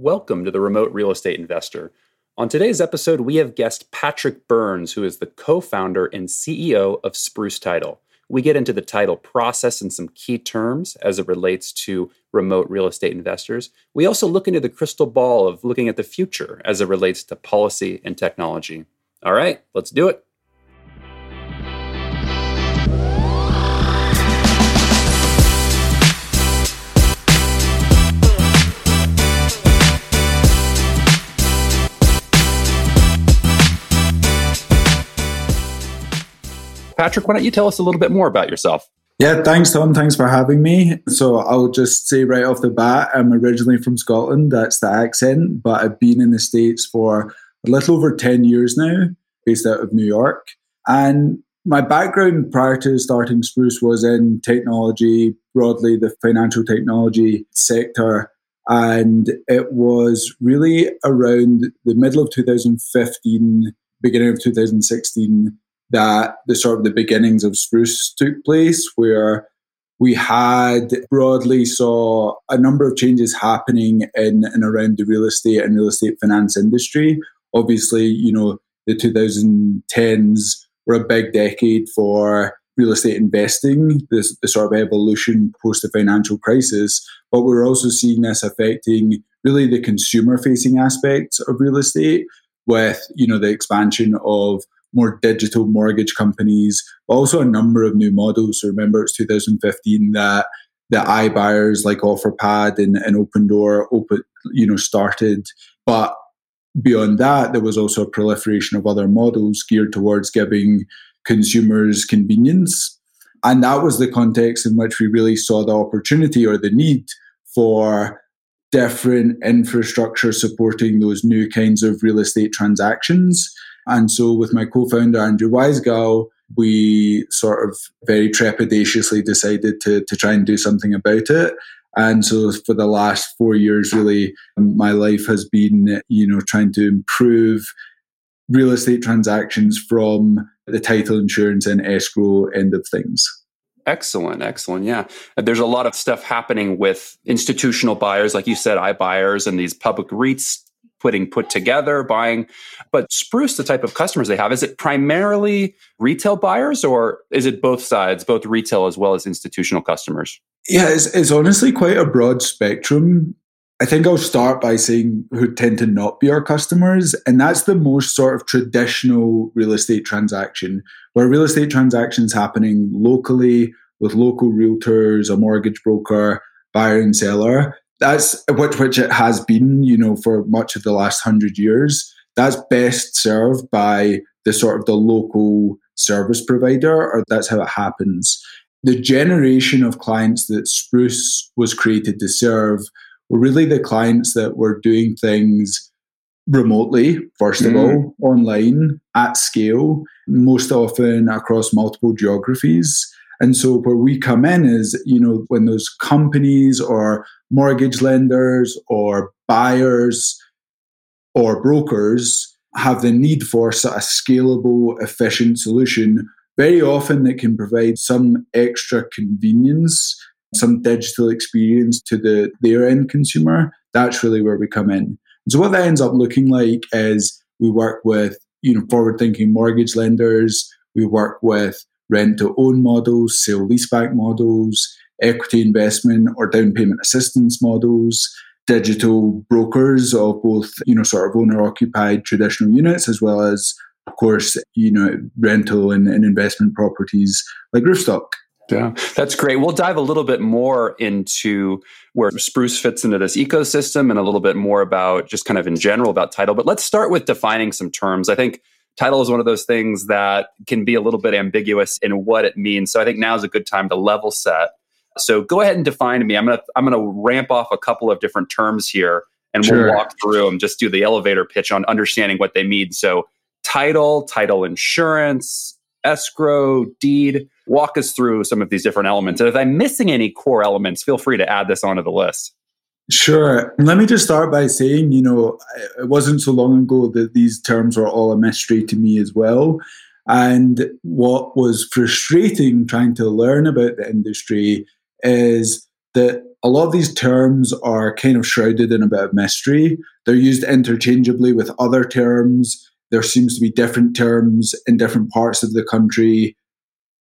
Welcome to the Remote Real Estate Investor. On today's episode, we have guest Patrick Burns, who is the co founder and CEO of Spruce Title. We get into the title process and some key terms as it relates to remote real estate investors. We also look into the crystal ball of looking at the future as it relates to policy and technology. All right, let's do it. Patrick, why don't you tell us a little bit more about yourself? Yeah, thanks, Tom. Thanks for having me. So I'll just say right off the bat, I'm originally from Scotland. That's the accent, but I've been in the States for a little over 10 years now, based out of New York. And my background prior to starting Spruce was in technology, broadly the financial technology sector. And it was really around the middle of 2015, beginning of 2016 that the sort of the beginnings of Spruce took place, where we had broadly saw a number of changes happening in and around the real estate and real estate finance industry. Obviously, you know, the 2010s were a big decade for real estate investing, the, the sort of evolution post the financial crisis. But we're also seeing this affecting really the consumer facing aspects of real estate with, you know, the expansion of more digital mortgage companies, also a number of new models. So remember, it's 2015 that the iBuyers like OfferPad and, and Opendoor open, you know, started. But beyond that, there was also a proliferation of other models geared towards giving consumers convenience. And that was the context in which we really saw the opportunity or the need for different infrastructure supporting those new kinds of real estate transactions. And so with my co-founder, Andrew Weisgall, we sort of very trepidatiously decided to, to try and do something about it. And so for the last four years, really, um, my life has been, you know, trying to improve real estate transactions from the title insurance and escrow end of things. Excellent, excellent. Yeah. Uh, there's a lot of stuff happening with institutional buyers, like you said, iBuyers and these public REITs putting put together, buying. But Spruce, the type of customers they have, is it primarily retail buyers or is it both sides, both retail as well as institutional customers? Yeah, it's, it's honestly quite a broad spectrum. I think I'll start by saying who tend to not be our customers. And that's the most sort of traditional real estate transaction, where real estate transactions happening locally with local realtors, a mortgage broker, buyer and seller that's which which it has been, you know, for much of the last hundred years. That's best served by the sort of the local service provider, or that's how it happens. The generation of clients that Spruce was created to serve were really the clients that were doing things remotely, first of mm. all, online, at scale, most often across multiple geographies. And so where we come in is, you know, when those companies or mortgage lenders or buyers or brokers have the need for a scalable, efficient solution, very often it can provide some extra convenience, some digital experience to the their end consumer. That's really where we come in. So what that ends up looking like is we work with you know forward-thinking mortgage lenders. We work with rent-to-own models, sale leaseback models, equity investment or down payment assistance models, digital brokers of both, you know, sort of owner occupied traditional units as well as, of course, you know, rental and, and investment properties like Roofstock. Yeah, that's great. We'll dive a little bit more into where Spruce fits into this ecosystem and a little bit more about just kind of in general about title. But let's start with defining some terms. I think title is one of those things that can be a little bit ambiguous in what it means. So I think now is a good time to level set so go ahead and define me. I'm gonna I'm gonna ramp off a couple of different terms here, and sure. we'll walk through them. Just do the elevator pitch on understanding what they mean. So title, title insurance, escrow, deed. Walk us through some of these different elements. And if I'm missing any core elements, feel free to add this onto the list. Sure. Let me just start by saying, you know, it wasn't so long ago that these terms were all a mystery to me as well. And what was frustrating trying to learn about the industry is that a lot of these terms are kind of shrouded in a bit of mystery. They're used interchangeably with other terms. There seems to be different terms in different parts of the country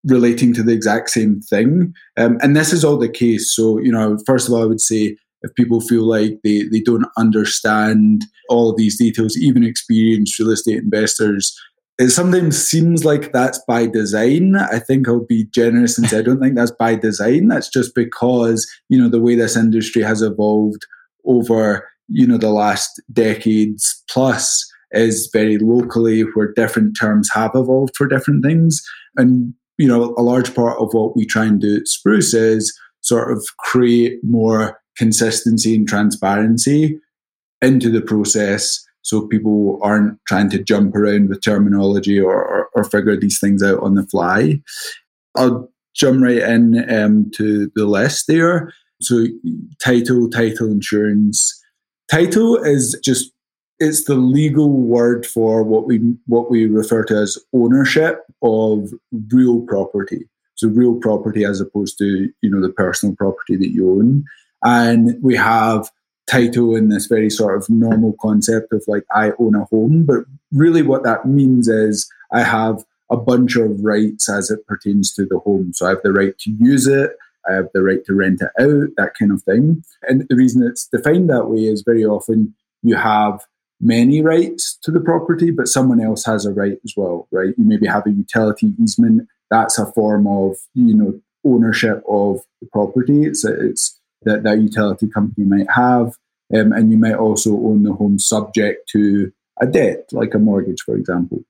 relating to the exact same thing. Um, and this is all the case. So, you know, first of all, I would say if people feel like they, they don't understand all of these details, even experienced real estate investors, it sometimes seems like that's by design. I think I'll be generous and say I don't think that's by design. That's just because, you know, the way this industry has evolved over, you know, the last decades plus is very locally where different terms have evolved for different things. And, you know, a large part of what we try and do at Spruce is sort of create more consistency and transparency into the process so people aren't trying to jump around with terminology or, or, or figure these things out on the fly. I'll jump right in um, to the list there. So title, title insurance. Title is just it's the legal word for what we what we refer to as ownership of real property. So real property as opposed to you know the personal property that you own. And we have title in this very sort of normal concept of like I own a home, but really what that means is I have a bunch of rights as it pertains to the home. So I have the right to use it, I have the right to rent it out, that kind of thing. And the reason it's defined that way is very often you have many rights to the property, but someone else has a right as well, right? You maybe have a utility easement. That's a form of, you know, ownership of the property. It's, it's that that utility company might have. Um, and you might also own the home subject to a debt, like a mortgage, for example.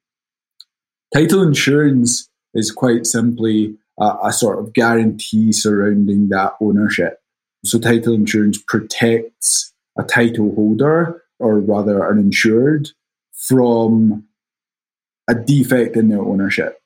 Title insurance is quite simply a, a sort of guarantee surrounding that ownership. So, title insurance protects a title holder, or rather, an insured, from a defect in their ownership.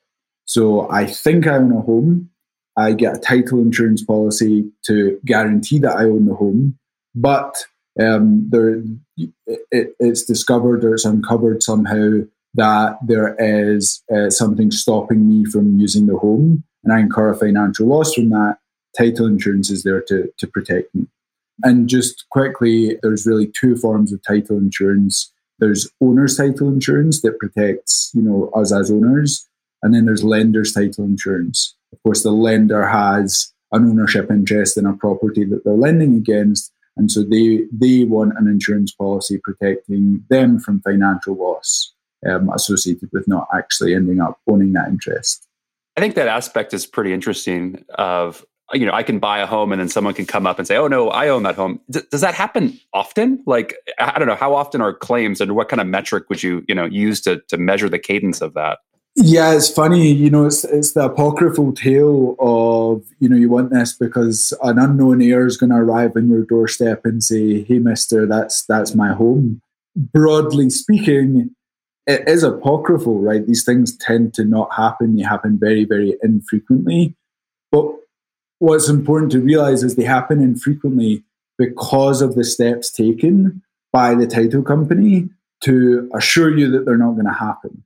So, I think I own a home. I get a title insurance policy to guarantee that I own the home, but um, there, it, it's discovered or it's uncovered somehow that there is uh, something stopping me from using the home, and I incur a financial loss from that. Title insurance is there to, to protect me. And just quickly, there's really two forms of title insurance. There's owner's title insurance that protects, you know, us as owners, and then there's lender's title insurance. Of course, the lender has an ownership interest in a property that they're lending against, and so they they want an insurance policy protecting them from financial loss um, associated with not actually ending up owning that interest. I think that aspect is pretty interesting. Of you know, I can buy a home and then someone can come up and say, "Oh no, I own that home." D- does that happen often? Like, I don't know, how often are claims, and what kind of metric would you you know use to to measure the cadence of that? Yeah, it's funny. You know, it's it's the apocryphal tale of you know you want this because an unknown heir is going to arrive on your doorstep and say, "Hey, Mister, that's that's my home." Broadly speaking, it is apocryphal, right? These things tend to not happen. They happen very, very infrequently. But what's important to realize is they happen infrequently because of the steps taken by the title company to assure you that they're not going to happen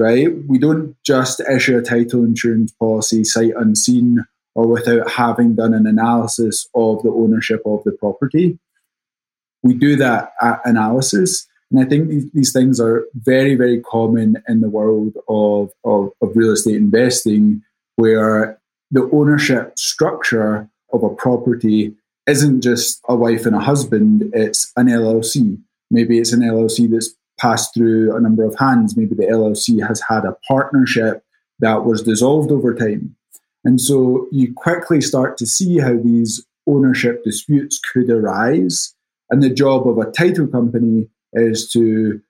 right? We don't just issue a title insurance policy sight unseen or without having done an analysis of the ownership of the property. We do that analysis. And I think these, these things are very, very common in the world of, of, of real estate investing, where the ownership structure of a property isn't just a wife and a husband, it's an LLC. Maybe it's an LLC that's passed through a number of hands. Maybe the LLC has had a partnership that was dissolved over time. And so you quickly start to see how these ownership disputes could arise. And the job of a title company is to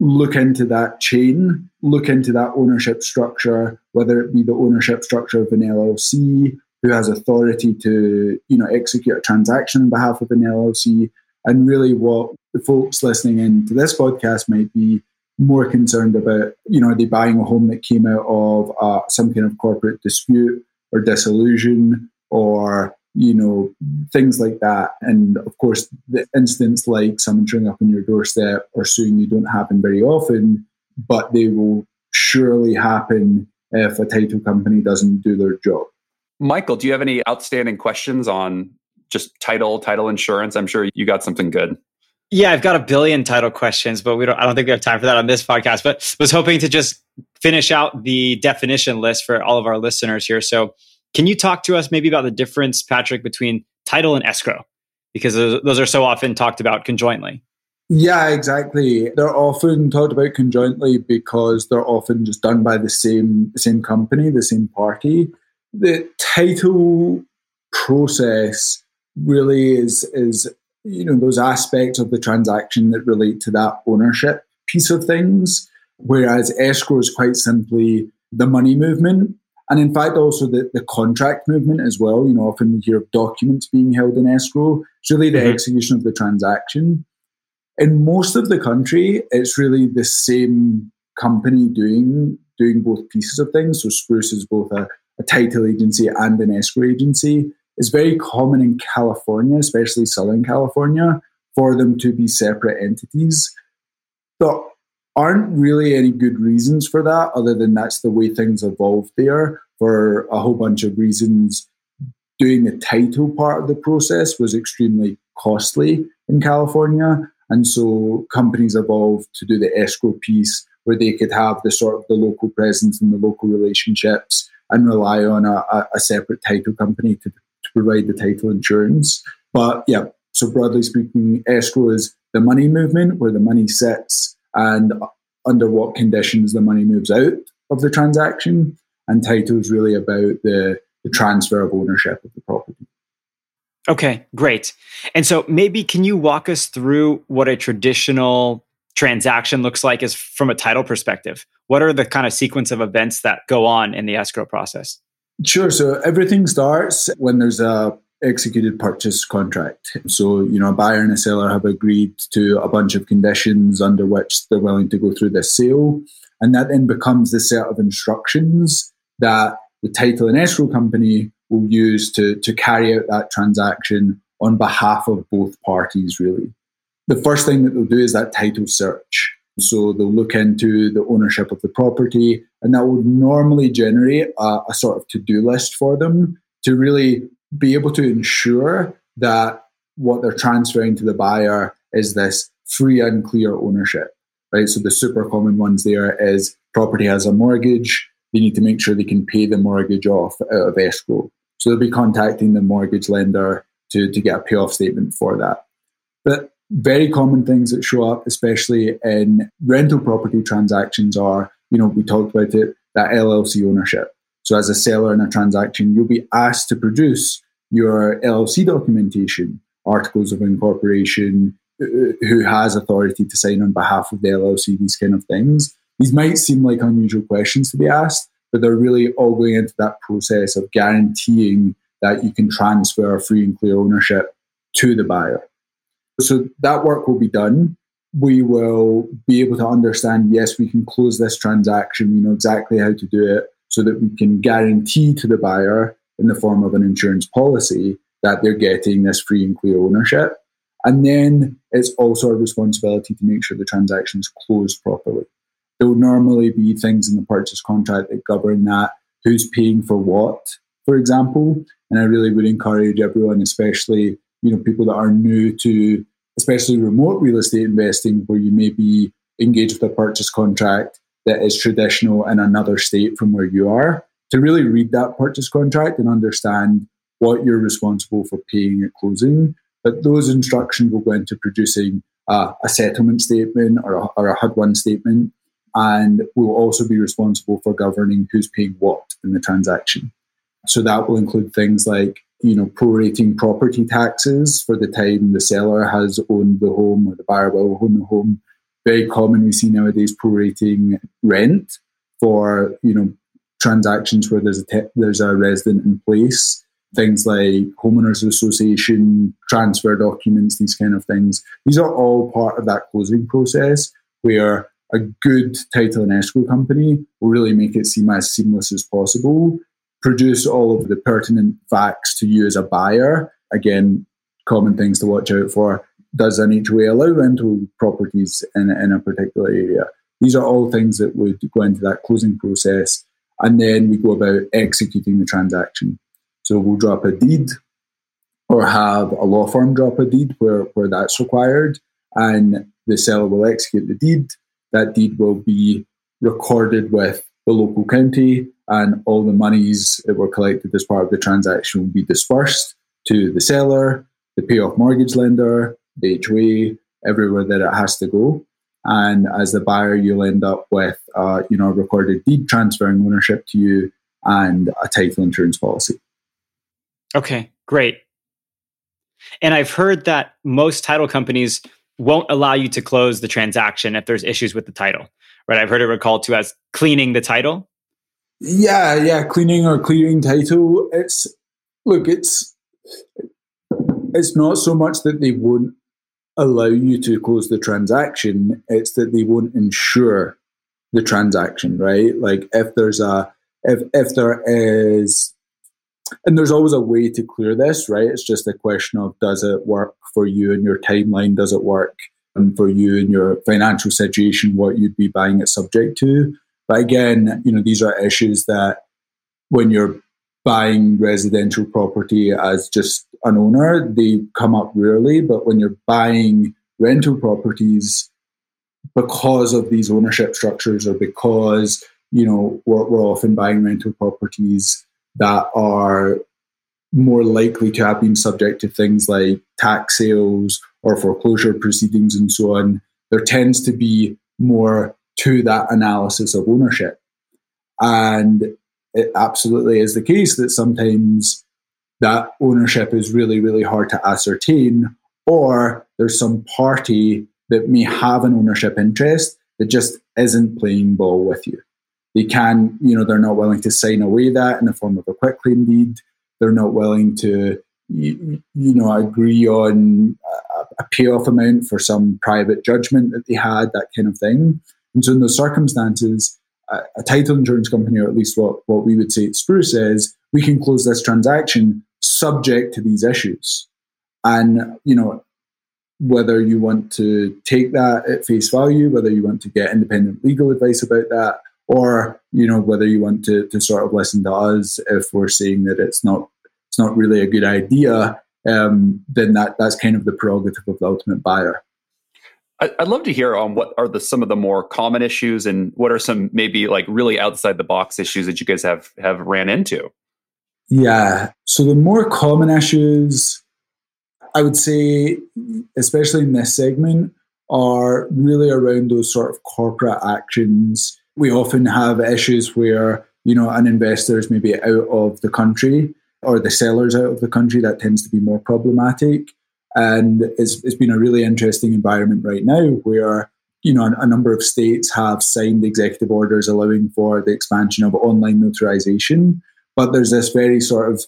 look into that chain, look into that ownership structure, whether it be the ownership structure of an LLC, who has authority to you know execute a transaction on behalf of an LLC, and really, what the folks listening in to this podcast might be more concerned about, you know, are they buying a home that came out of uh, some kind of corporate dispute or disillusion or, you know, things like that. And of course, the instance like someone showing up on your doorstep or suing you don't happen very often, but they will surely happen if a title company doesn't do their job. Michael, do you have any outstanding questions on just title, title insurance? I'm sure you got something good. Yeah, I've got a billion title questions, but we don't I don't think we have time for that on this podcast. But was hoping to just finish out the definition list for all of our listeners here. So can you talk to us maybe about the difference, Patrick, between title and escrow? Because those are so often talked about conjointly. Yeah, exactly. They're often talked about conjointly because they're often just done by the same same company, the same party. The title process really is is you know those aspects of the transaction that relate to that ownership piece of things, whereas escrow is quite simply the money movement. And in fact, also the, the contract movement as well. You know, often we hear of documents being held in escrow. It's really the mm-hmm. execution of the transaction in most of the country, it's really the same company doing doing both pieces of things. So Spruce is both a, a title agency and an escrow agency. It's very common in California, especially Southern California, for them to be separate entities. There aren't really any good reasons for that, other than that's the way things evolved there for a whole bunch of reasons. Doing the title part of the process was extremely costly in California and so companies evolved to do the escrow piece where they could have the sort of the local presence and the local relationships and rely on a, a separate title company to, to provide the title insurance. But yeah, so broadly speaking, escrow is the money movement where the money sits and under what conditions the money moves out of the transaction. And title is really about the, the transfer of ownership of the property. Okay, great. And so maybe can you walk us through what a traditional transaction looks like as from a title perspective? What are the kind of sequence of events that go on in the escrow process? Sure. So everything starts when there's a executed purchase contract. So, you know, a buyer and a seller have agreed to a bunch of conditions under which they're willing to go through this sale. And that then becomes the set of instructions that the title and escrow company will use to, to carry out that transaction on behalf of both parties, really. The first thing that they'll do is that title search. So they'll look into the ownership of the property, and that would normally generate a, a sort of to do list for them to really be able to ensure that what they're transferring to the buyer is this free and clear ownership. Right. So the super common ones there is property has a mortgage, they need to make sure they can pay the mortgage off out of escrow. So they'll be contacting the mortgage lender to, to get a payoff statement for that. But very common things that show up, especially in rental property transactions, are, you know, we talked about it, that LLC ownership. So as a seller in a transaction, you'll be asked to produce your LLC documentation, articles of incorporation, uh, who has authority to sign on behalf of the LLC, these kind of things. These might seem like unusual questions to be asked, but they're really all going into that process of guaranteeing that you can transfer free and clear ownership to the buyer. So that work will be done. We will be able to understand yes, we can close this transaction. We know exactly how to do it so that we can guarantee to the buyer in the form of an insurance policy that they're getting this free and clear ownership. And then it's also a responsibility to make sure the transaction is closed properly. There will normally be things in the purchase contract that govern that who's paying for what, for example. And I really would encourage everyone, especially you know people that are new to especially remote real estate investing, where you may be engaged with a purchase contract that is traditional in another state from where you are, to really read that purchase contract and understand what you're responsible for paying at closing. But those instructions will go into producing uh, a settlement statement or a, or a HUD1 statement and we'll also be responsible for governing who's paying what in the transaction. So that will include things like, you know, prorating property taxes for the time the seller has owned the home or the buyer will own the home. Very common we see nowadays prorating rent for, you know, transactions where there's a te- there's a resident in place. Things like homeowners association, transfer documents, these kind of things. These are all part of that closing process where a good title and escrow company will really make it seem as seamless as possible, produce all of the pertinent facts to you as a buyer. Again, common things to watch out for. Does an HOA allow rental properties in, in a particular area? These are all things that would go into that closing process. And then we go about executing the transaction. So we'll drop a deed or have a law firm drop a deed where, where that's required, and the seller will execute the deed. That deed will be recorded with the local county, and all the monies that were collected as part of the transaction will be dispersed to the seller, the payoff mortgage lender, the HOA, everywhere that it has to go. And as the buyer, you'll end up with, uh, you know, a recorded deed transferring ownership to you and a title insurance policy. Okay, great. And I've heard that most title companies won't allow you to close the transaction if there's issues with the title, right? I've heard it recalled to as cleaning the title. Yeah, yeah, cleaning or clearing title. It's look, it's it's not so much that they won't allow you to close the transaction; it's that they won't insure the transaction, right? Like if there's a if if there is and there's always a way to clear this, right? It's just a question of does it work for you and your timeline? Does it work and for you and your financial situation? What you'd be buying it subject to? But again, you know, these are issues that when you're buying residential property as just an owner, they come up rarely. But when you're buying rental properties, because of these ownership structures or because you know we're, we're often buying rental properties that are more likely to have been subject to things like tax sales or foreclosure proceedings and so on, there tends to be more to that analysis of ownership. And it absolutely is the case that sometimes that ownership is really, really hard to ascertain, or there's some party that may have an ownership interest that just isn't playing ball with you. They can, you know, they're not willing to sign away that in the form of a quitclaim deed. They're not willing to, you, know, agree on a payoff amount for some private judgment that they had, that kind of thing. And so, in those circumstances, a, a title insurance company, or at least what, what we would say at Spruce, is we can close this transaction subject to these issues. And, you know, whether you want to take that at face value, whether you want to get independent legal advice about that, or you know whether you want to, to sort of listen to us if we're saying that it's not it's not really a good idea um, then that that's kind of the prerogative of the ultimate buyer I'd love to hear on what are the some of the more common issues and what are some maybe like really outside the box issues that you guys have have ran into. Yeah, so the more common issues, I would say, especially in this segment, are really around those sort of corporate actions. We often have issues where you know an investor is maybe out of the country or the sellers out of the country. That tends to be more problematic and it's, it's been a really interesting environment right now where you know a, a number of states have signed executive orders allowing for the expansion of online notarization but there's this very sort of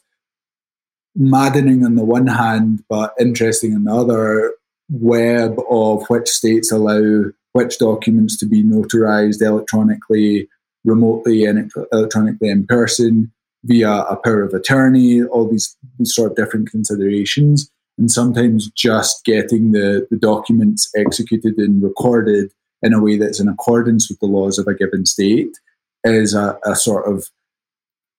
maddening on the one hand but interesting on the other web of which states allow which documents to be notarized electronically, remotely, and electronically in person via a power of attorney, all these, these sort of different considerations. And sometimes just getting the, the documents executed and recorded in a way that's in accordance with the laws of a given state is a, a sort of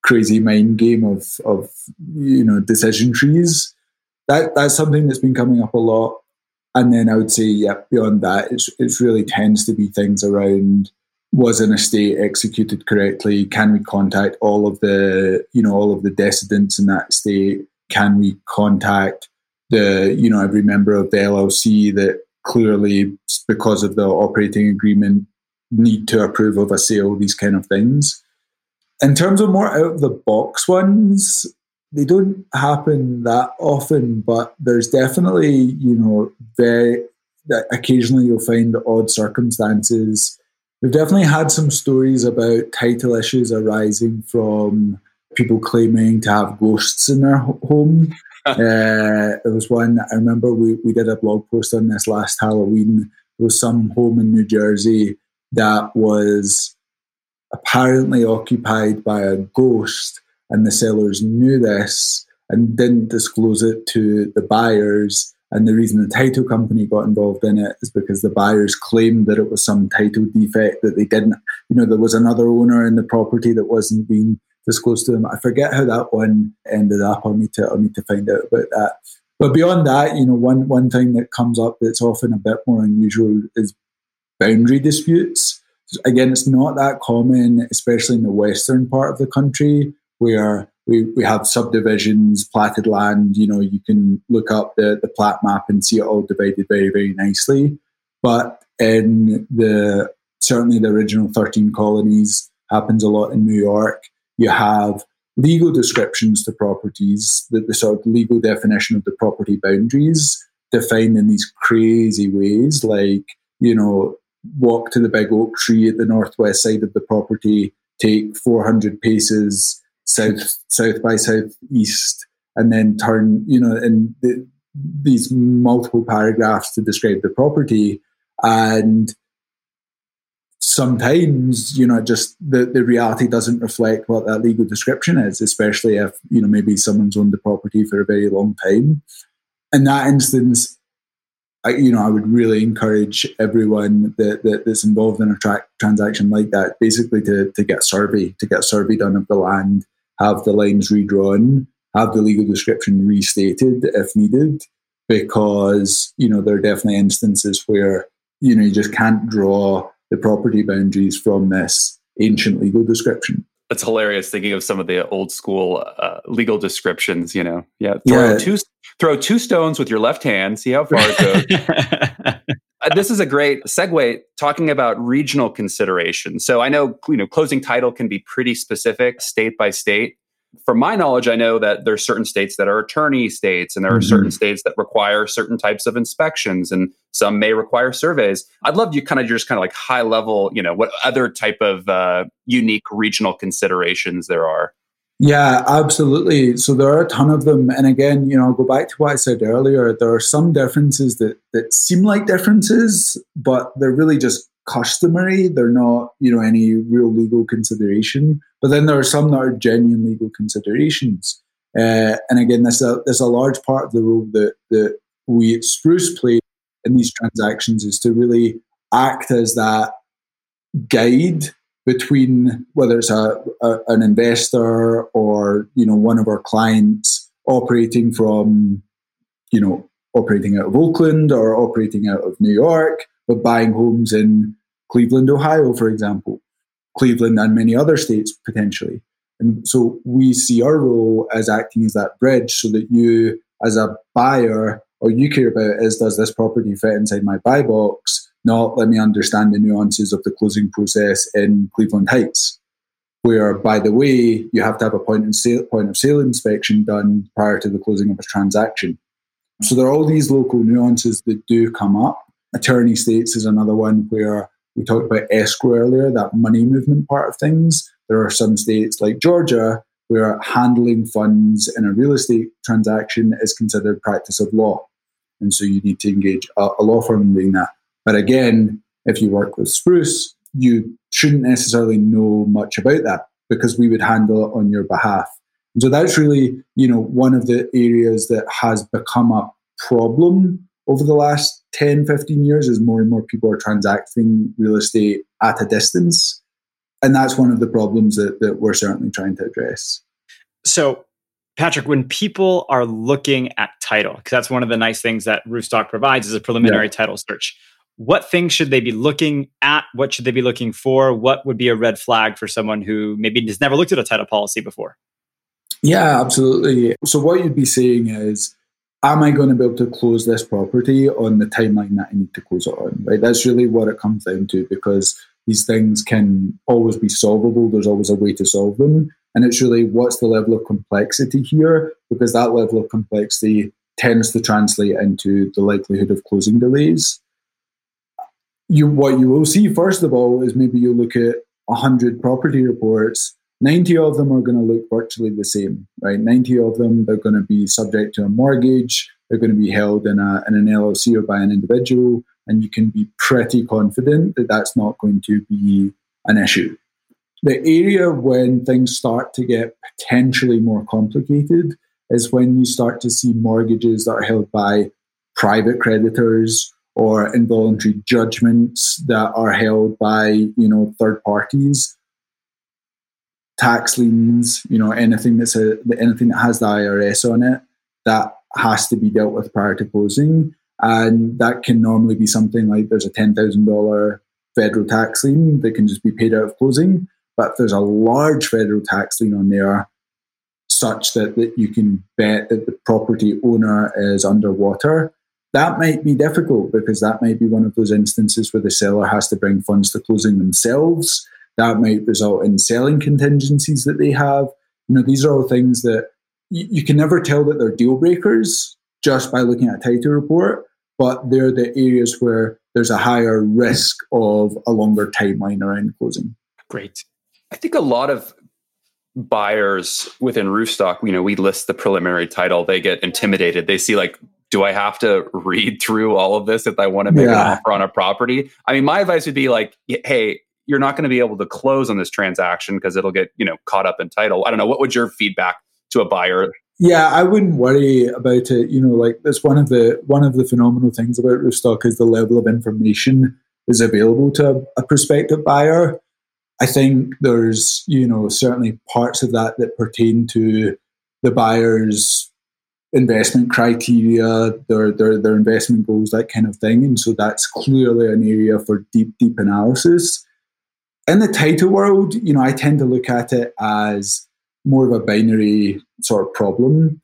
crazy mind game of, of you know decision trees. That that's something that's been coming up a lot and then I would say, yeah, beyond that, it's it really tends to be things around was an estate executed correctly? Can we contact all of the you know all of the decedents in that state? Can we contact the you know every member of the LLC that clearly because of the operating agreement need to approve of a sale? These kind of things. In terms of more out of the box ones, they don't happen that often, but there's definitely, you know, very occasionally you'll find odd circumstances. We've definitely had some stories about title issues arising from people claiming to have ghosts in their home. uh, there was one I remember we, we did a blog post on this last Halloween. There was some home in New Jersey that was apparently occupied by a ghost and the sellers knew this and didn't disclose it to the buyers. And the reason the title company got involved in it is because the buyers claimed that it was some title defect that they didn't, you know, there was another owner in the property that wasn't being this close to them. I forget how that one ended up. I'll need to I'll need to find out about that. But beyond that, you know, one one thing that comes up that's often a bit more unusual is boundary disputes. Again, it's not that common, especially in the western part of the country, where we, we have subdivisions, platted land. You know, you can look up the, the plat map and see it all divided very, very nicely. But in the certainly the original 13 colonies happens a lot in New York. You have legal descriptions to properties, the, the sort of legal definition of the property boundaries defined in these crazy ways, like, you know, walk to the big oak tree at the northwest side of the property, take 400 paces south, south by southeast, and then turn, you know, in the, these multiple paragraphs to describe the property. And sometimes you know just the, the reality doesn't reflect what that legal description is especially if you know maybe someone's owned the property for a very long time. In that instance I, you know i would really encourage everyone that, that that's involved in a tra- transaction like that basically to, to get a survey to get a survey done of the land have the lines redrawn have the legal description restated if needed because you know there are definitely instances where you know you just can't draw the property boundaries from this ancient legal description. That's hilarious. Thinking of some of the old school uh, legal descriptions, you know, yeah, throw yeah. two throw two stones with your left hand, see how far it goes. uh, this is a great segue talking about regional considerations. So I know you know closing title can be pretty specific state by state from my knowledge, I know that there's certain states that are attorney states, and there are mm-hmm. certain states that require certain types of inspections, and some may require surveys. I'd love you kind of just kind of like high level, you know, what other type of uh, unique regional considerations there are. Yeah, absolutely. So there are a ton of them, and again, you know, I'll go back to what I said earlier. There are some differences that that seem like differences, but they're really just customary. They're not, you know, any real legal consideration. But then there are some that are genuine legal considerations. Uh, and again, there's a, there's a large part of the role that, that we at Spruce play in these transactions is to really act as that guide between whether it's a, a, an investor or you know one of our clients operating from you know operating out of Oakland or operating out of New York but buying homes in Cleveland, Ohio, for example, Cleveland and many other states potentially. And so we see our role as acting as that bridge so that you, as a buyer, all you care about is does this property fit inside my buy box? Not let me understand the nuances of the closing process in Cleveland Heights, where, by the way, you have to have a point sale, point of sale inspection done prior to the closing of a transaction. So there are all these local nuances that do come up. Attorney states is another one where we talked about escrow earlier, that money movement part of things. There are some states like Georgia where handling funds in a real estate transaction is considered practice of law. And so you need to engage a, a law firm in doing that. But again, if you work with Spruce, you shouldn't necessarily know much about that because we would handle it on your behalf. And so that's really, you know, one of the areas that has become a problem over the last 10, 15 years as more and more people are transacting real estate at a distance. And that's one of the problems that, that we're certainly trying to address. So, Patrick, when people are looking at title, because that's one of the nice things that Roofstock provides is a preliminary yeah. title search. What things should they be looking at? What should they be looking for? What would be a red flag for someone who maybe has never looked at a title policy before? Yeah, absolutely. So, what you'd be seeing is am I going to be able to close this property on the timeline that I need to close it on? Right. That's really what it comes down to because these things can always be solvable. There's always a way to solve them. And it's really what's the level of complexity here? Because that level of complexity tends to translate into the likelihood of closing delays. You, what you will see, first of all, is maybe you look at 100 property reports 90 of them are going to look virtually the same, right? 90 of them, they're going to be subject to a mortgage, they're going to be held in, a, in an LLC or by an individual, and you can be pretty confident that that's not going to be an issue. The area when things start to get potentially more complicated is when you start to see mortgages that are held by private creditors or involuntary judgments that are held by you know third parties tax liens, you know, anything that's a anything that has the IRS on it, that has to be dealt with prior to closing. And that can normally be something like there's a ten thousand dollar federal tax lien that can just be paid out of closing. But if there's a large federal tax lien on there, such that, that you can bet that the property owner is underwater, that might be difficult because that might be one of those instances where the seller has to bring funds to closing themselves. That might result in selling contingencies that they have. You know, these are all things that you, you can never tell that they're deal breakers just by looking at a title report, but they're the areas where there's a higher risk of a longer timeline around closing. Great. I think a lot of buyers within Roofstock, you know, we list the preliminary title, they get intimidated. They see like, do I have to read through all of this if I want to make yeah. an offer on a property? I mean, my advice would be like, hey, you're not going to be able to close on this transaction because it'll get, you know, caught up in title. I don't know. What would your feedback to a buyer? Yeah, I wouldn't worry about it. You know, like that's one of the one of the phenomenal things about Roofstock is the level of information is available to a, a prospective buyer. I think there's, you know, certainly parts of that that pertain to the buyer's investment criteria, their, their, their investment goals, that kind of thing. And so that's clearly an area for deep, deep analysis. In the title world, you know, I tend to look at it as more of a binary sort of problem.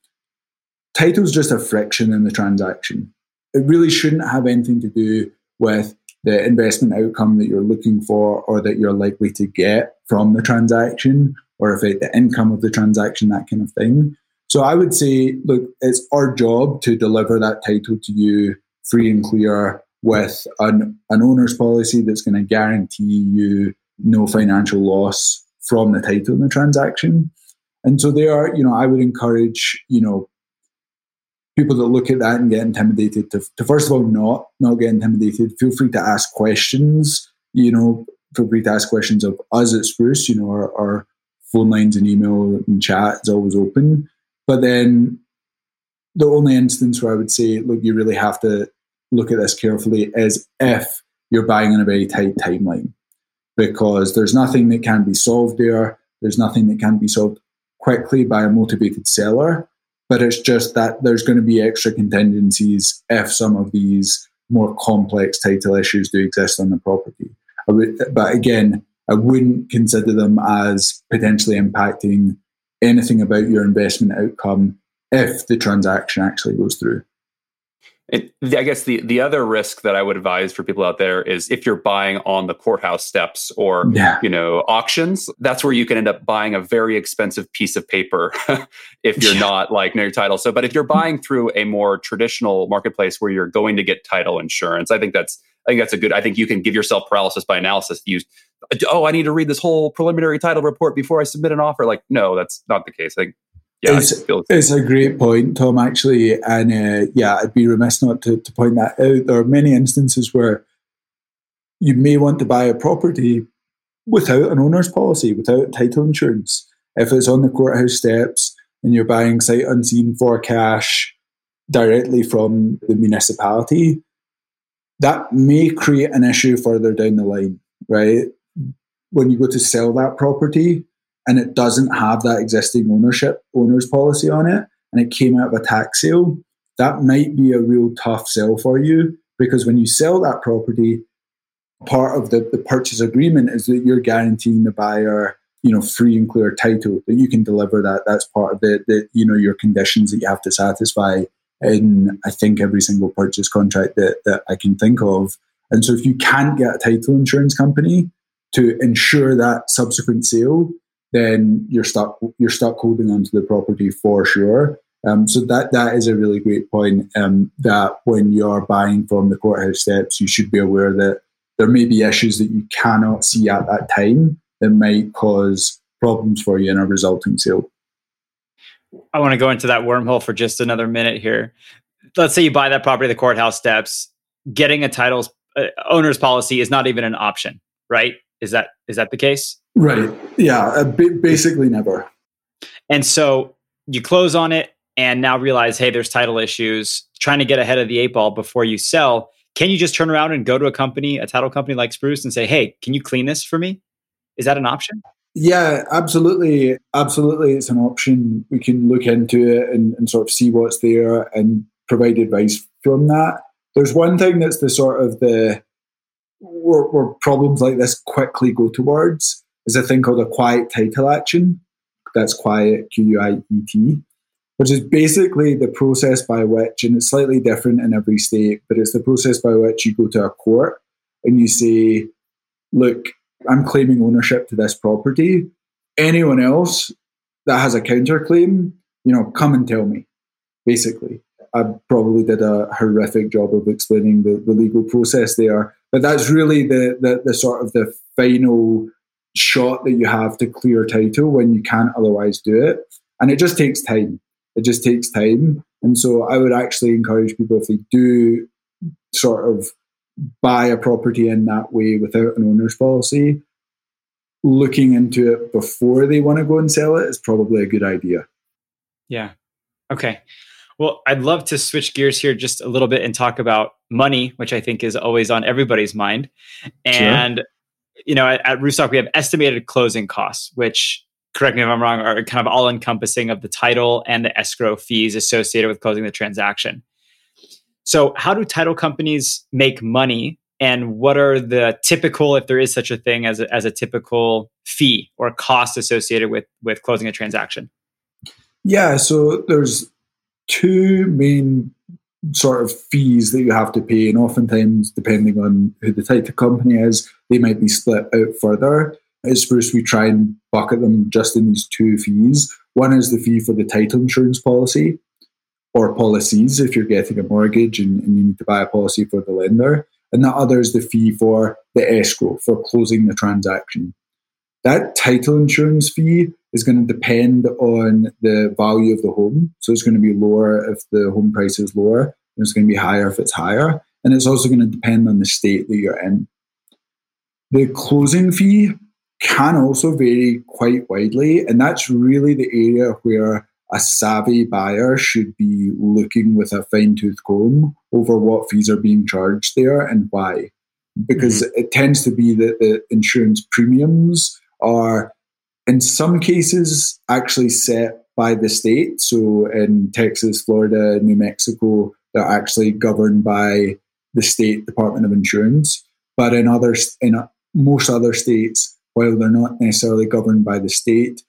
Title's just a friction in the transaction. It really shouldn't have anything to do with the investment outcome that you're looking for or that you're likely to get from the transaction or if it, the income of the transaction, that kind of thing. So I would say, look, it's our job to deliver that title to you free and clear with an, an owner's policy that's going to guarantee you no financial loss from the title in the transaction. And so there, are, you know, I would encourage, you know, people that look at that and get intimidated to, to first of all not not get intimidated. Feel free to ask questions you know feel free to ask questions of us at spruce. You know our, our phone lines and email and chat is always open. But then the only instance where i would say look you really have to look at this carefully is if you're buying in a very tight timeline because there's nothing that can be solved there there's nothing that can be solved quickly by a motivated seller but it's just that there's going to be extra contingencies if some of these more complex title issues do exist on the property. Would, but again, I wouldn't consider them as potentially impacting anything about your investment outcome if the transaction actually goes through. It, I guess the the other risk that I would advise for people out there is if you're buying on the courthouse steps or yeah. you know auctions, that's where you can end up buying a very expensive piece of paper if you're yeah. not like near title. So, but if you're hmm. buying through a more traditional marketplace where you're going to get title insurance, I think that's I think that's a good. I think you can give yourself paralysis by analysis. Use oh, I need to read this whole preliminary title report before I submit an offer. Like, no, that's not the case. I think yeah, it's, it's a great point, Tom, actually. And uh, yeah, I'd be remiss not to, to point that out. There are many instances where you may want to buy a property without an owner's policy, without title insurance. If it's on the courthouse steps and you're buying sight unseen for cash directly from the municipality, that may create an issue further down the line, right? When you go to sell that property, and it doesn't have that existing ownership owner's policy on it and it came out of a tax sale, that might be a real tough sell for you because when you sell that property, part of the, the purchase agreement is that you're guaranteeing the buyer, you know, free and clear title that you can deliver that. That's part of the, the you know, your conditions that you have to satisfy in I think every single purchase contract that, that I can think of. And so if you can't get a title insurance company to insure that subsequent sale, then you're stuck you're stuck holding onto the property for sure. Um, so that that is a really great point. Um, that when you're buying from the courthouse steps, you should be aware that there may be issues that you cannot see at that time that might cause problems for you in a resulting sale. I want to go into that wormhole for just another minute here. Let's say you buy that property the courthouse steps. Getting a title's uh, owner's policy is not even an option, right? Is that is that the case? Right. Yeah. Uh, basically, never. And so you close on it and now realize, hey, there's title issues. Trying to get ahead of the eight ball before you sell. Can you just turn around and go to a company, a title company like Spruce, and say, hey, can you clean this for me? Is that an option? Yeah, absolutely. Absolutely. It's an option. We can look into it and, and sort of see what's there and provide advice from that. There's one thing that's the sort of the where, where problems like this quickly go towards is a thing called a quiet title action. That's quiet, Q U I E T, which is basically the process by which, and it's slightly different in every state, but it's the process by which you go to a court and you say, look, I'm claiming ownership to this property. Anyone else that has a counterclaim, you know, come and tell me, basically. I probably did a horrific job of explaining the, the legal process there. But that's really the, the, the sort of the final shot that you have to clear title when you can't otherwise do it. And it just takes time. It just takes time. And so I would actually encourage people if they do sort of buy a property in that way without an owner's policy, looking into it before they want to go and sell it is probably a good idea. Yeah. Okay. Well, I'd love to switch gears here just a little bit and talk about money, which I think is always on everybody's mind. And, sure. You know, at, at we have estimated closing costs, which, correct me if I'm wrong, are kind of all encompassing of the title and the escrow fees associated with closing the transaction. So, how do title companies make money? And what are the typical, if there is such a thing as a, as a typical fee or cost associated with, with closing a transaction? Yeah, so there's two main sort of fees that you have to pay, and oftentimes, depending on who the title company is, they might be split out further. At Spruce, we try and bucket them just in these two fees. One is the fee for the title insurance policy, or policies if you're getting a mortgage and, and you need to buy a policy for the lender. And the other is the fee for the escrow for closing the transaction. That title insurance fee is going to depend on the value of the home. So it's going to be lower if the home price is lower, and it's going to be higher if it's higher. And it's also going to depend on the state that you're in. The closing fee can also vary quite widely, and that's really the area where a savvy buyer should be looking with a fine tooth comb over what fees are being charged there and why. Because mm-hmm. it tends to be that the insurance premiums are, in some cases, actually set by the state. So in Texas, Florida, New Mexico, they're actually governed by the state Department of Insurance. But in others, in most other states, while they're not necessarily governed by the state,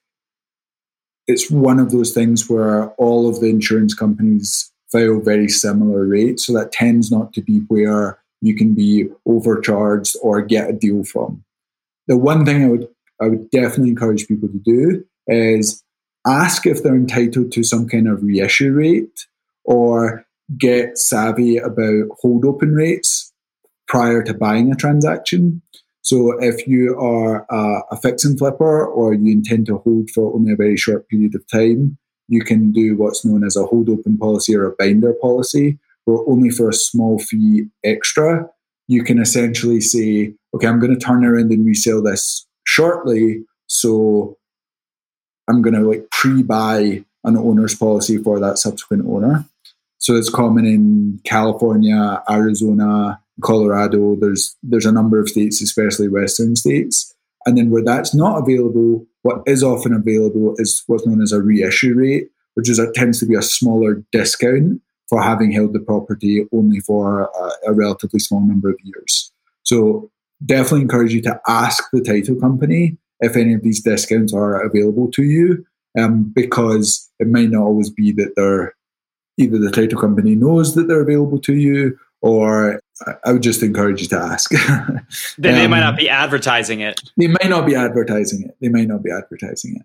it's one of those things where all of the insurance companies file very similar rates. So that tends not to be where you can be overcharged or get a deal from. The one thing I would I would definitely encourage people to do is ask if they're entitled to some kind of reissue rate or get savvy about hold open rates prior to buying a transaction. So if you are a, a fix and flipper or you intend to hold for only a very short period of time, you can do what's known as a hold open policy or a binder policy, where only for a small fee extra, you can essentially say, okay, I'm going to turn around and resell this shortly. So I'm going to like pre-buy an owner's policy for that subsequent owner. So it's common in California, Arizona, Colorado. There's there's a number of states, especially western states. And then where that's not available, what is often available is what's known as a reissue rate, which is a, tends to be a smaller discount for having held the property only for a, a relatively small number of years. So definitely encourage you to ask the title company if any of these discounts are available to you, um, because it might not always be that they're either the title company knows that they're available to you or I would just encourage you to ask. they, um, they might not um, be advertising it. They might not be advertising it. They might not be advertising it.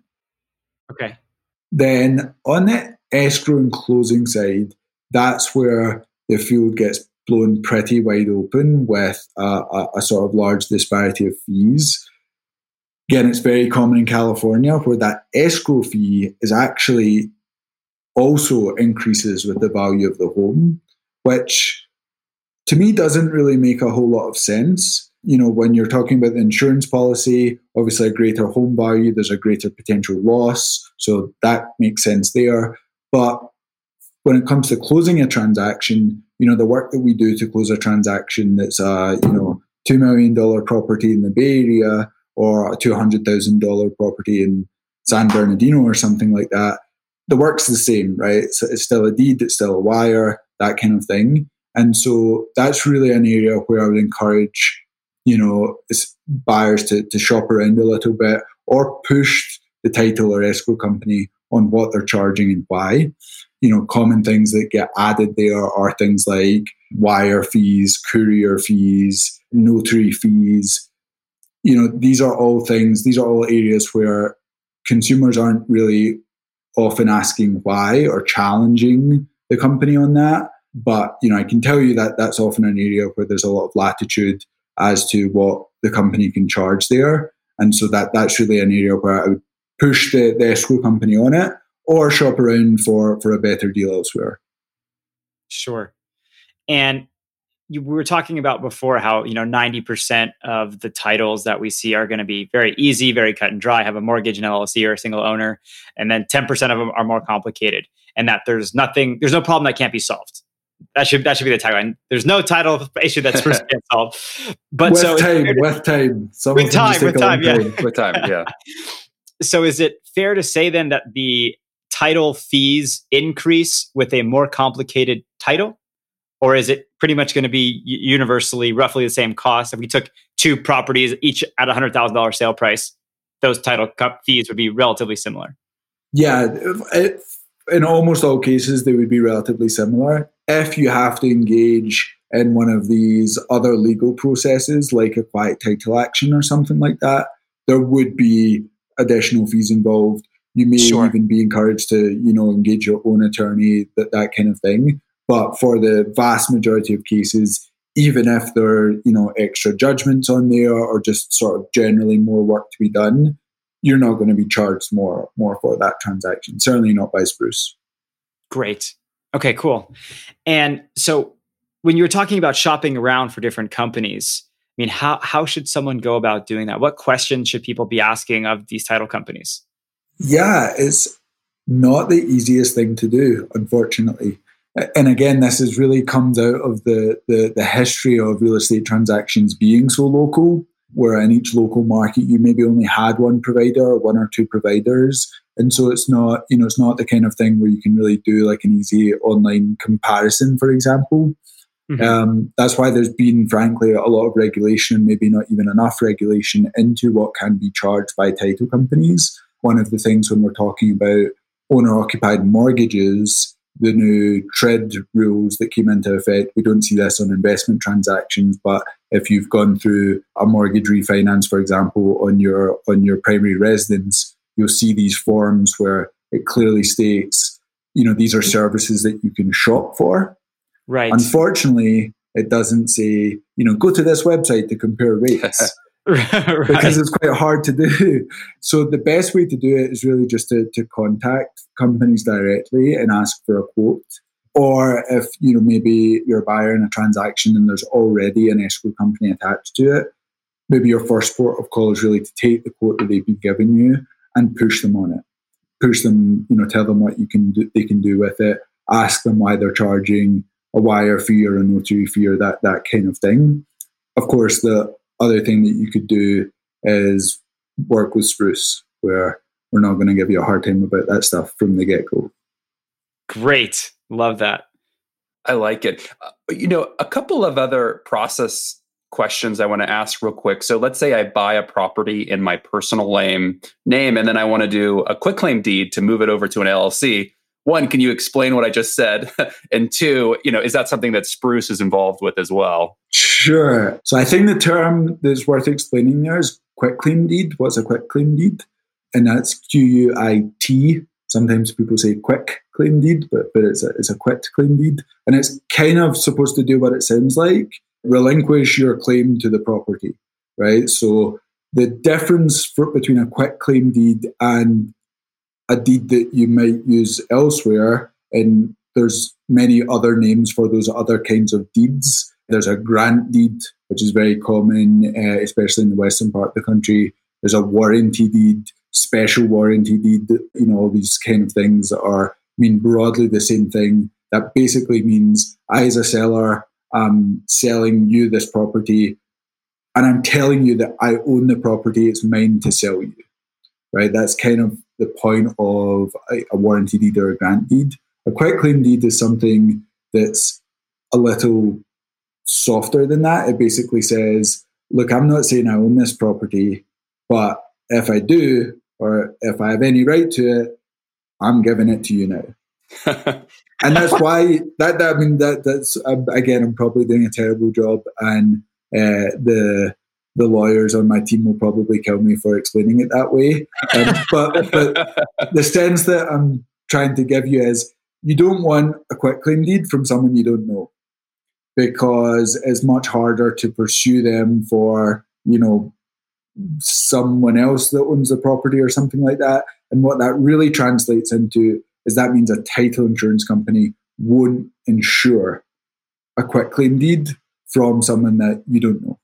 Okay. Then on the escrow and closing side, that's where the field gets blown pretty wide open with a, a, a sort of large disparity of fees. Again, it's very common in California where that escrow fee is actually also increases with the value of the home, which to me doesn't really make a whole lot of sense. You know, when you're talking about the insurance policy, obviously a greater home value, there's a greater potential loss. So that makes sense there. But when it comes to closing a transaction, you know, the work that we do to close a transaction that's a, you know, $2 million property in the Bay Area or a $200,000 property in San Bernardino or something like that, the work's the same, right? So it's still a deed, it's still a wire, that kind of thing. And so that's really an area where I would encourage, you know, buyers to, to shop around a little bit or push the title or escrow company on what they're charging and why. You know, common things that get added there are things like wire fees, courier fees, notary fees. You know, these are all things, these are all areas where consumers aren't really often asking why or challenging the company on that. But, you know, I can tell you that that's often an area where there's a lot of latitude as to what the company can charge there. And so that that's really an area where I would push the, the escrow company on it or shop around for, for a better deal elsewhere. Sure. And you, we were talking about before how you know 90% of the titles that we see are going to be very easy very cut and dry have a mortgage and llc or a single owner and then 10% of them are more complicated and that there's nothing there's no problem that can't be solved. That should that should be the tagline. There's no title issue that's can't solve. But with so time with time. Some with time with time yeah. with time yeah. So is it fair to say then that the title fees increase with a more complicated title or is it pretty much going to be universally roughly the same cost? If we took two properties each at a hundred thousand dollar sale price, those title cup fees would be relatively similar. Yeah, in almost all cases they would be relatively similar. If you have to engage in one of these other legal processes, like a quiet title action or something like that, there would be additional fees involved. You may sure. even be encouraged to, you know, engage your own attorney, that that kind of thing. But for the vast majority of cases, even if there are you know extra judgments on there or just sort of generally more work to be done, you're not going to be charged more more for that transaction. Certainly not by Spruce. Great. Okay, cool. And so when you were talking about shopping around for different companies, I mean, how how should someone go about doing that? What questions should people be asking of these title companies? Yeah, it's not the easiest thing to do, unfortunately and again, this has really comes out of the, the, the history of real estate transactions being so local, where in each local market you maybe only had one provider or one or two providers, and so it's not you know it's not the kind of thing where you can really do like an easy online comparison, for example. Mm-hmm. Um, that's why there's been, frankly, a lot of regulation, maybe not even enough regulation into what can be charged by title companies. One of the things when we're talking about owner occupied mortgages the new TRID rules that came into effect. We don't see this on investment transactions, but if you've gone through a mortgage refinance, for example, on your on your primary residence, you'll see these forms where it clearly states, you know, these are services that you can shop for. Right. Unfortunately, it doesn't say, you know, go to this website to compare rates. right. because it's quite hard to do. So the best way to do it is really just to, to contact companies directly and ask for a quote. Or if you know maybe you're a buyer in a transaction and there's already an escrow company attached to it, maybe your first port of call is really to take the quote that they've been giving you and push them on it. Push them, you know, tell them what you can do, they can do with it. Ask them why they're charging a wire fee or a notary fee or that that kind of thing. Of course, the other thing that you could do is work with Spruce, where we're not going to give you a hard time about that stuff from the get go. Great. Love that. I like it. Uh, you know, a couple of other process questions I want to ask real quick. So let's say I buy a property in my personal name, name and then I want to do a quick claim deed to move it over to an LLC one, can you explain what I just said? and two, you know, is that something that Spruce is involved with as well? Sure. So I think the term that's worth explaining there is quick claim deed. What's a quitclaim deed? And that's Q U I T. Sometimes people say quick claim deed, but, but it's, a, it's a quick claim deed. And it's kind of supposed to do what it sounds like relinquish your claim to the property, right? So the difference for, between a quick claim deed and a deed that you might use elsewhere. And there's many other names for those other kinds of deeds. There's a grant deed, which is very common, uh, especially in the western part of the country. There's a warranty deed, special warranty deed. You know, all these kind of things are I mean broadly the same thing. That basically means I, as a seller, am selling you this property and I'm telling you that I own the property, it's mine to sell you. Right? That's kind of the point of a, a warranty deed or a grant deed. A quitclaim deed is something that's a little softer than that. It basically says, look, I'm not saying I own this property, but if I do, or if I have any right to it, I'm giving it to you now. and that's why that, that I mean that that's um, again I'm probably doing a terrible job and uh, the the lawyers on my team will probably kill me for explaining it that way. Um, but but the sense that I'm trying to give you is you don't want a quitclaim deed from someone you don't know because it's much harder to pursue them for you know someone else that owns the property or something like that. And what that really translates into is that means a title insurance company won't insure a quitclaim deed from someone that you don't know.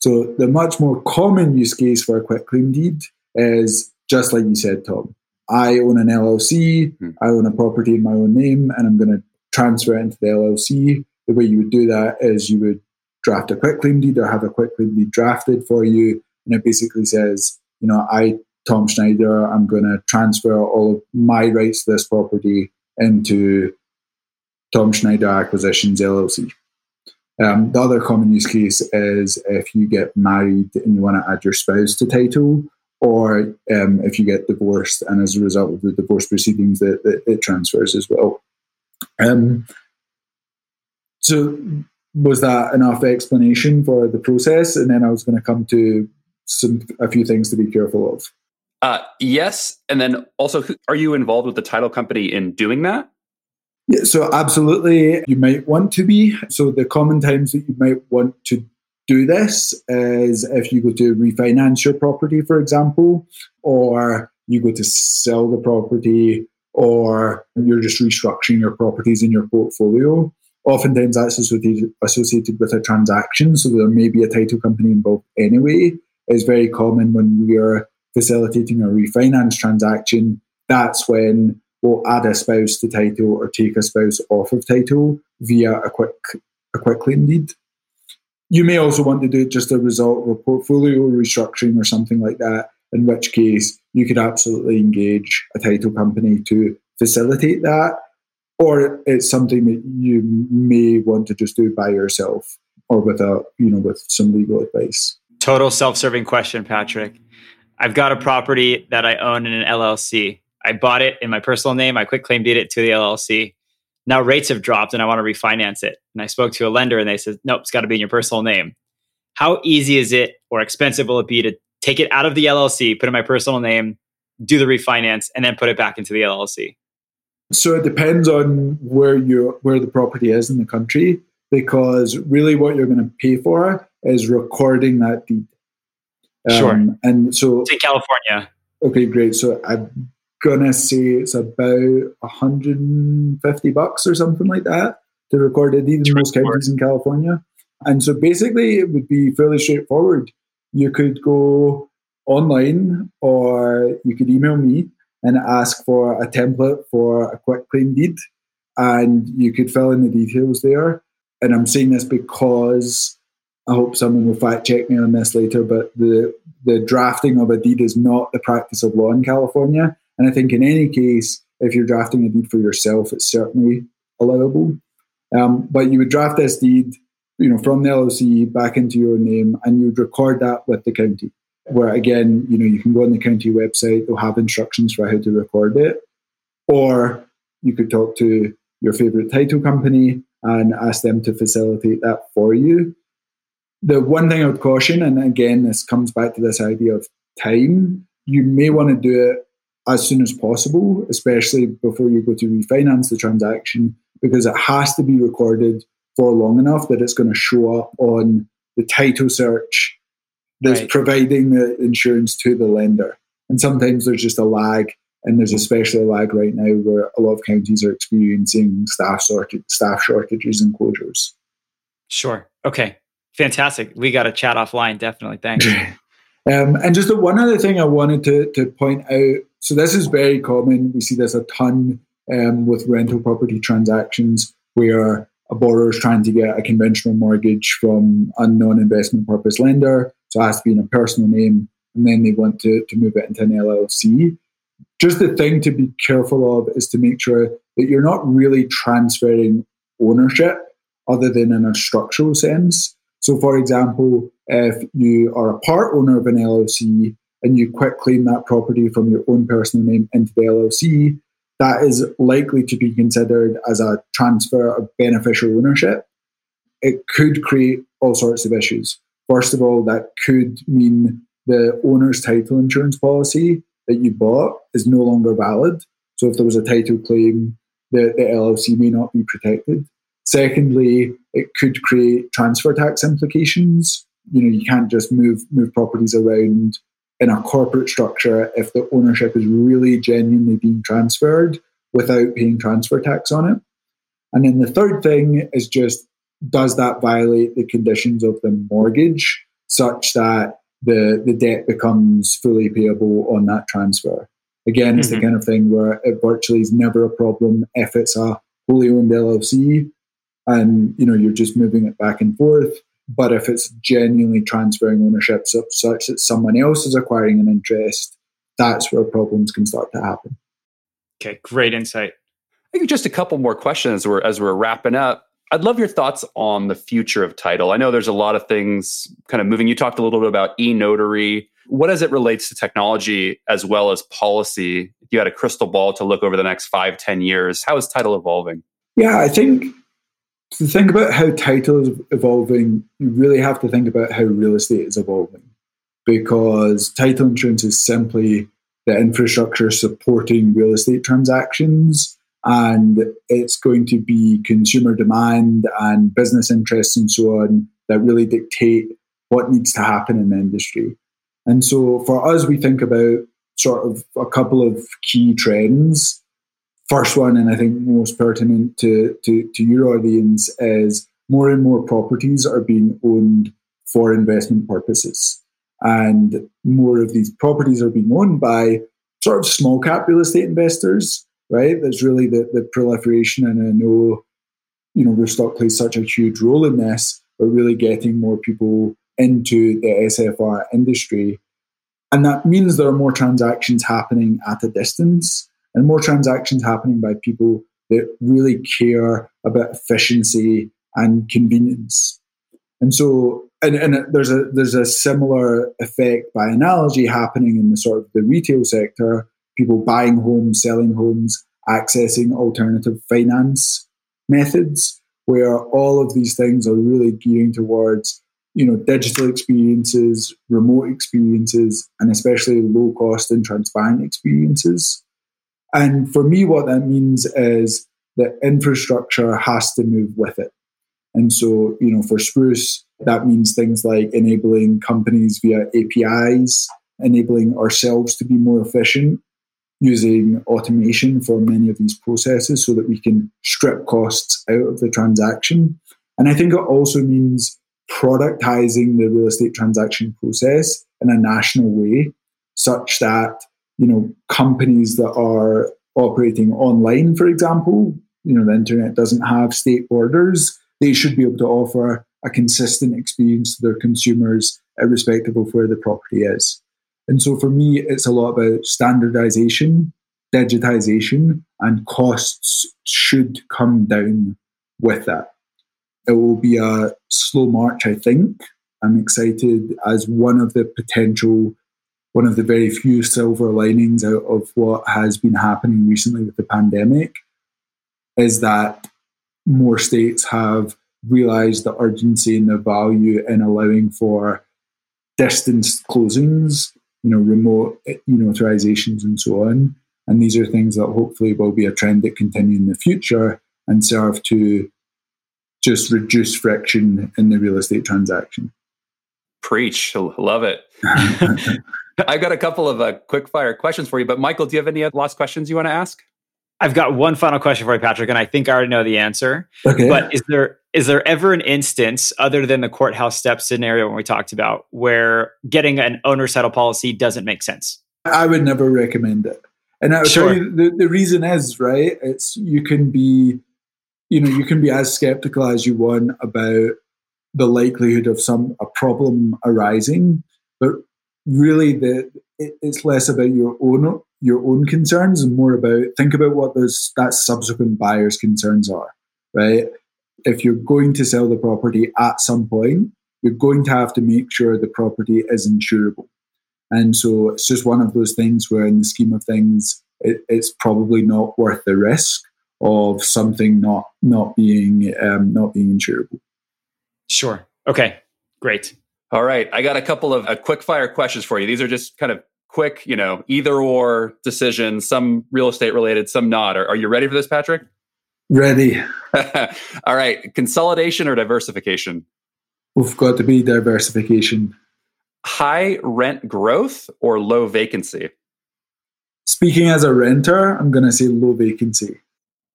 So the much more common use case for a quitclaim deed is just like you said, Tom. I own an LLC, hmm. I own a property in my own name, and I'm going to transfer it into the LLC. The way you would do that is you would draft a quick claim deed or have a quick claim deed drafted for you and it basically says, you know, I, Tom Schneider, I'm going to transfer all of my rights to this property into Tom Schneider Acquisitions LLC. Um, the other common use case is if you get married and you want to add your spouse to title, or um, if you get divorced and as a result of the divorce proceedings, that it, it, transfers as well. Um, so, was that enough explanation for the process? And then I was going to come to some a few things to be careful of. Uh, yes, and then also, are you involved with the title company in doing that? Yeah, so absolutely, you might want to be. So the common times that you might want to do this is if you go to refinance your property, for example, or you go to sell the property, or you're just restructuring your properties in your portfolio. Oftentimes that's associated, associated with a transaction, so there may be a title company involved anyway is very common when we are facilitating a refinance transaction. That's when we'll add a spouse to title or take a spouse off of title via a quick a quitclaim deed. You may also want to do just a result of a portfolio restructuring or something like that, in which case you could absolutely engage a title company to facilitate that. Or it's something that you may want to just do by yourself or with a you know with some legal advice. Total self-serving question, Patrick. I've got a property that I own in an LLC. I bought it in my personal name. I quitclaim deed it to the LLC. Now rates have dropped and I want to refinance it. And I spoke to a lender and they said, nope, it's got to be in your personal name. How easy is it or expensive will it be to take it out of the LLC, put in my personal name, do the refinance, and then put it back into the LLC? So it depends on where you where the property is in the country, because really what you're going to pay for is recording that deed. Um, sure. And so it's in California. Okay, great. So I'm gonna say it's about 150 bucks or something like that to record a deed in most counties in California. And so basically, it would be fairly straightforward. You could go online or you could email me and ask for a template for a quick claim deed, and you could fill in the details there. And I'm saying this because I hope someone will fact check me on this later, but the the drafting of a deed is not the practice of law in California. And I think in any case, if you're drafting a deed for yourself, it's certainly allowable. Um, but you would draft this deed, you know, from the LLC back into your name, and you would record that with the county. Where again, you know, you can go on the county website; they'll have instructions for how to record it, or you could talk to your favorite title company and ask them to facilitate that for you. The one thing I would caution, and again, this comes back to this idea of time, you may want to do it as soon as possible, especially before you go to refinance the transaction, because it has to be recorded for long enough that it's going to show up on the title search that's right. providing the insurance to the lender. And sometimes there's just a lag, and there's especially a lag right now where a lot of counties are experiencing staff shortage, staff shortages and closures. Sure. Okay. Fantastic. We got to chat offline. Definitely. Thanks. um, and just the one other thing I wanted to, to point out. So this is very common. We see this a ton um, with rental property transactions where a borrower is trying to get a conventional mortgage from a non-investment purpose lender, so it has to be in a personal name, and then they want to, to move it into an LLC. Just the thing to be careful of is to make sure that you're not really transferring ownership other than in a structural sense. So, for example, if you are a part owner of an LLC and you quit claim that property from your own personal name into the LLC, that is likely to be considered as a transfer of beneficial ownership. It could create all sorts of issues. First of all, that could mean the owner's title insurance policy that you bought is no longer valid. So if there was a title claim, the, the LLC may not be protected. Secondly, it could create transfer tax implications. You know, you can't just move move properties around in a corporate structure if the ownership is really genuinely being transferred without paying transfer tax on it. And then the third thing is just does that violate the conditions of the mortgage such that the, the debt becomes fully payable on that transfer? Again, it's mm-hmm. the kind of thing where it virtually is never a problem if it's a wholly owned LLC and you know you're just moving it back and forth. But if it's genuinely transferring ownership such that someone else is acquiring an interest, that's where problems can start to happen. Okay, great insight. I think just a couple more questions as we're, as we're wrapping up. I'd love your thoughts on the future of title. I know there's a lot of things kind of moving. You talked a little bit about e notary. What as it relates to technology as well as policy? If you had a crystal ball to look over the next five, ten years, how is title evolving? Yeah, I think to think about how title is evolving, you really have to think about how real estate is evolving because title insurance is simply the infrastructure supporting real estate transactions and it's going to be consumer demand and business interests and so on that really dictate what needs to happen in the industry. And so for us, we think about sort of a couple of key trends. First one, and I think most pertinent to, to, to your audience, is more and more properties are being owned for investment purposes. And more of these properties are being owned by sort of small cap real estate investors right? There's really the, the proliferation, and I know, you know, Roofstock plays such a huge role in this, but really getting more people into the SFR industry. And that means there are more transactions happening at a distance and more transactions happening by people that really care about efficiency and convenience. And so, and, and there's a there's a similar effect by analogy happening in the sort of the retail sector people buying homes, selling homes, accessing alternative finance methods, where all of these things are really gearing towards you know digital experiences, remote experiences, and especially low cost and transparent experiences. And for me, what that means is that infrastructure has to move with it. And so, you know, for Spruce, that means things like enabling companies via APIs, enabling ourselves to be more efficient, using automation for many of these processes so that we can strip costs out of the transaction. And I think it also means productizing the real estate transaction process in a national way, such that you know companies that are operating online, for example, you know the internet doesn't have state borders. They should be able to offer a consistent experience to their consumers, irrespective of where the property is. And so for me, it's a lot about standardization, digitization, and costs should come down with that. It will be a slow march, I think. I'm excited as one of the potential, one of the very few silver linings out of what has been happening recently with the pandemic is that more states have realized the urgency and the value in allowing for distance closings you know, remote you know, authorizations and so on. And these are things that hopefully will be a trend that continue in the future and serve to just reduce friction in the real estate transaction. Preach. Love it. I've got a couple of uh, quick fire questions for you, but Michael, do you have any last questions you want to ask? I've got one final question for you, Patrick, and I think I already know the answer. Okay. But is there is there ever an instance other than the courthouse step scenario when we talked about where getting an owner's title policy doesn't make sense? I would never recommend it. And I'll sure. tell you the, the reason is, right? It's you can be you know, you can be as skeptical as you want about the likelihood of some a problem arising, but really the it, it's less about your own your own concerns and more about think about what those that subsequent buyer's concerns are, right? If you're going to sell the property at some point, you're going to have to make sure the property is insurable. And so it's just one of those things where, in the scheme of things, it, it's probably not worth the risk of something not not being um, not being insurable. Sure. Okay. Great. All right. I got a couple of uh, quick fire questions for you. These are just kind of quick, you know, either or decision, some real estate related, some not. Are, are you ready for this, Patrick? Ready. All right. Consolidation or diversification? We've got to be diversification. High rent growth or low vacancy? Speaking as a renter, I'm going to say low vacancy.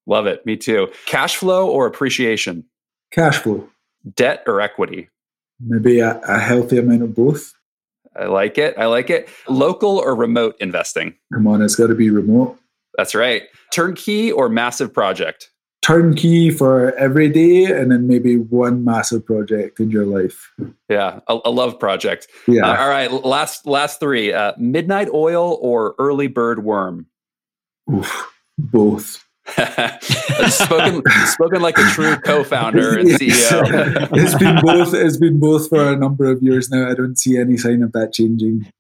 Love it. Me too. Cash flow or appreciation? Cash flow. Debt or equity? Maybe a, a healthy amount of both. I like it. I like it. Local or remote investing? Come on, it's got to be remote. That's right. Turnkey or massive project? Turnkey for every day, and then maybe one massive project in your life. Yeah, a, a love project. Yeah. Uh, all right. Last last three. Uh, midnight oil or early bird worm? Oof, both. Spoken spoken like a true co-founder and CEO. it's been both. It's been both for a number of years now. I don't see any sign of that changing.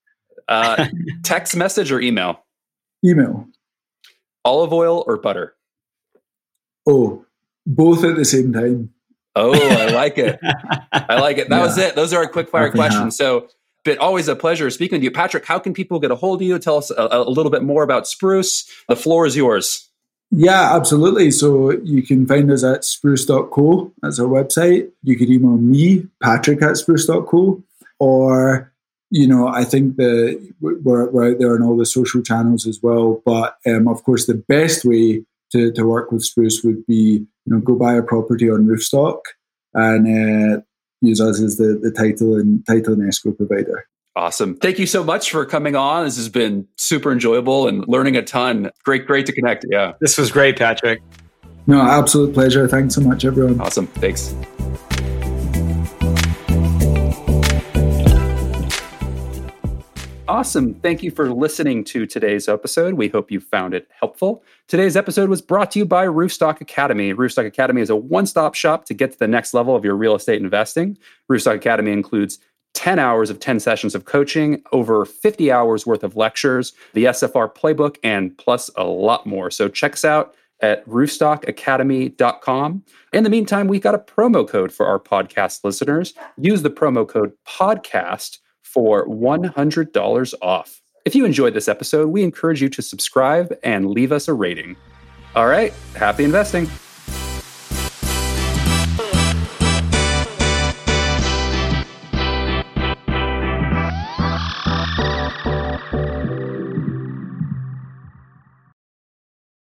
Uh, text message or email? Email. Olive oil or butter? Oh, both at the same time. Oh, I like it. I like it. That yeah. was it. Those are our quick fire questions. So, but always a pleasure speaking with you, Patrick. How can people get a hold of you? Tell us a, a little bit more about Spruce. The floor is yours. Yeah, absolutely. So you can find us at spruce.co. That's our website. You could email me, patrick at spruce.co. Or, you know, I think that we're, we're out there on all the social channels as well. But um, of course, the best way to, to work with Spruce would be, you know, go buy a property on Roofstock and uh, use us as the, the title and title and escrow provider. Awesome. Thank you so much for coming on. This has been super enjoyable and learning a ton. Great, great to connect. Yeah. This was great, Patrick. No, absolute pleasure. Thanks so much, everyone. Awesome. Thanks. Awesome. Thank you for listening to today's episode. We hope you found it helpful. Today's episode was brought to you by Roofstock Academy. Roofstock Academy is a one stop shop to get to the next level of your real estate investing. Roofstock Academy includes 10 hours of 10 sessions of coaching, over 50 hours worth of lectures, the SFR playbook, and plus a lot more. So check us out at roofstockacademy.com. In the meantime, we've got a promo code for our podcast listeners. Use the promo code podcast for $100 off. If you enjoyed this episode, we encourage you to subscribe and leave us a rating. All right, happy investing.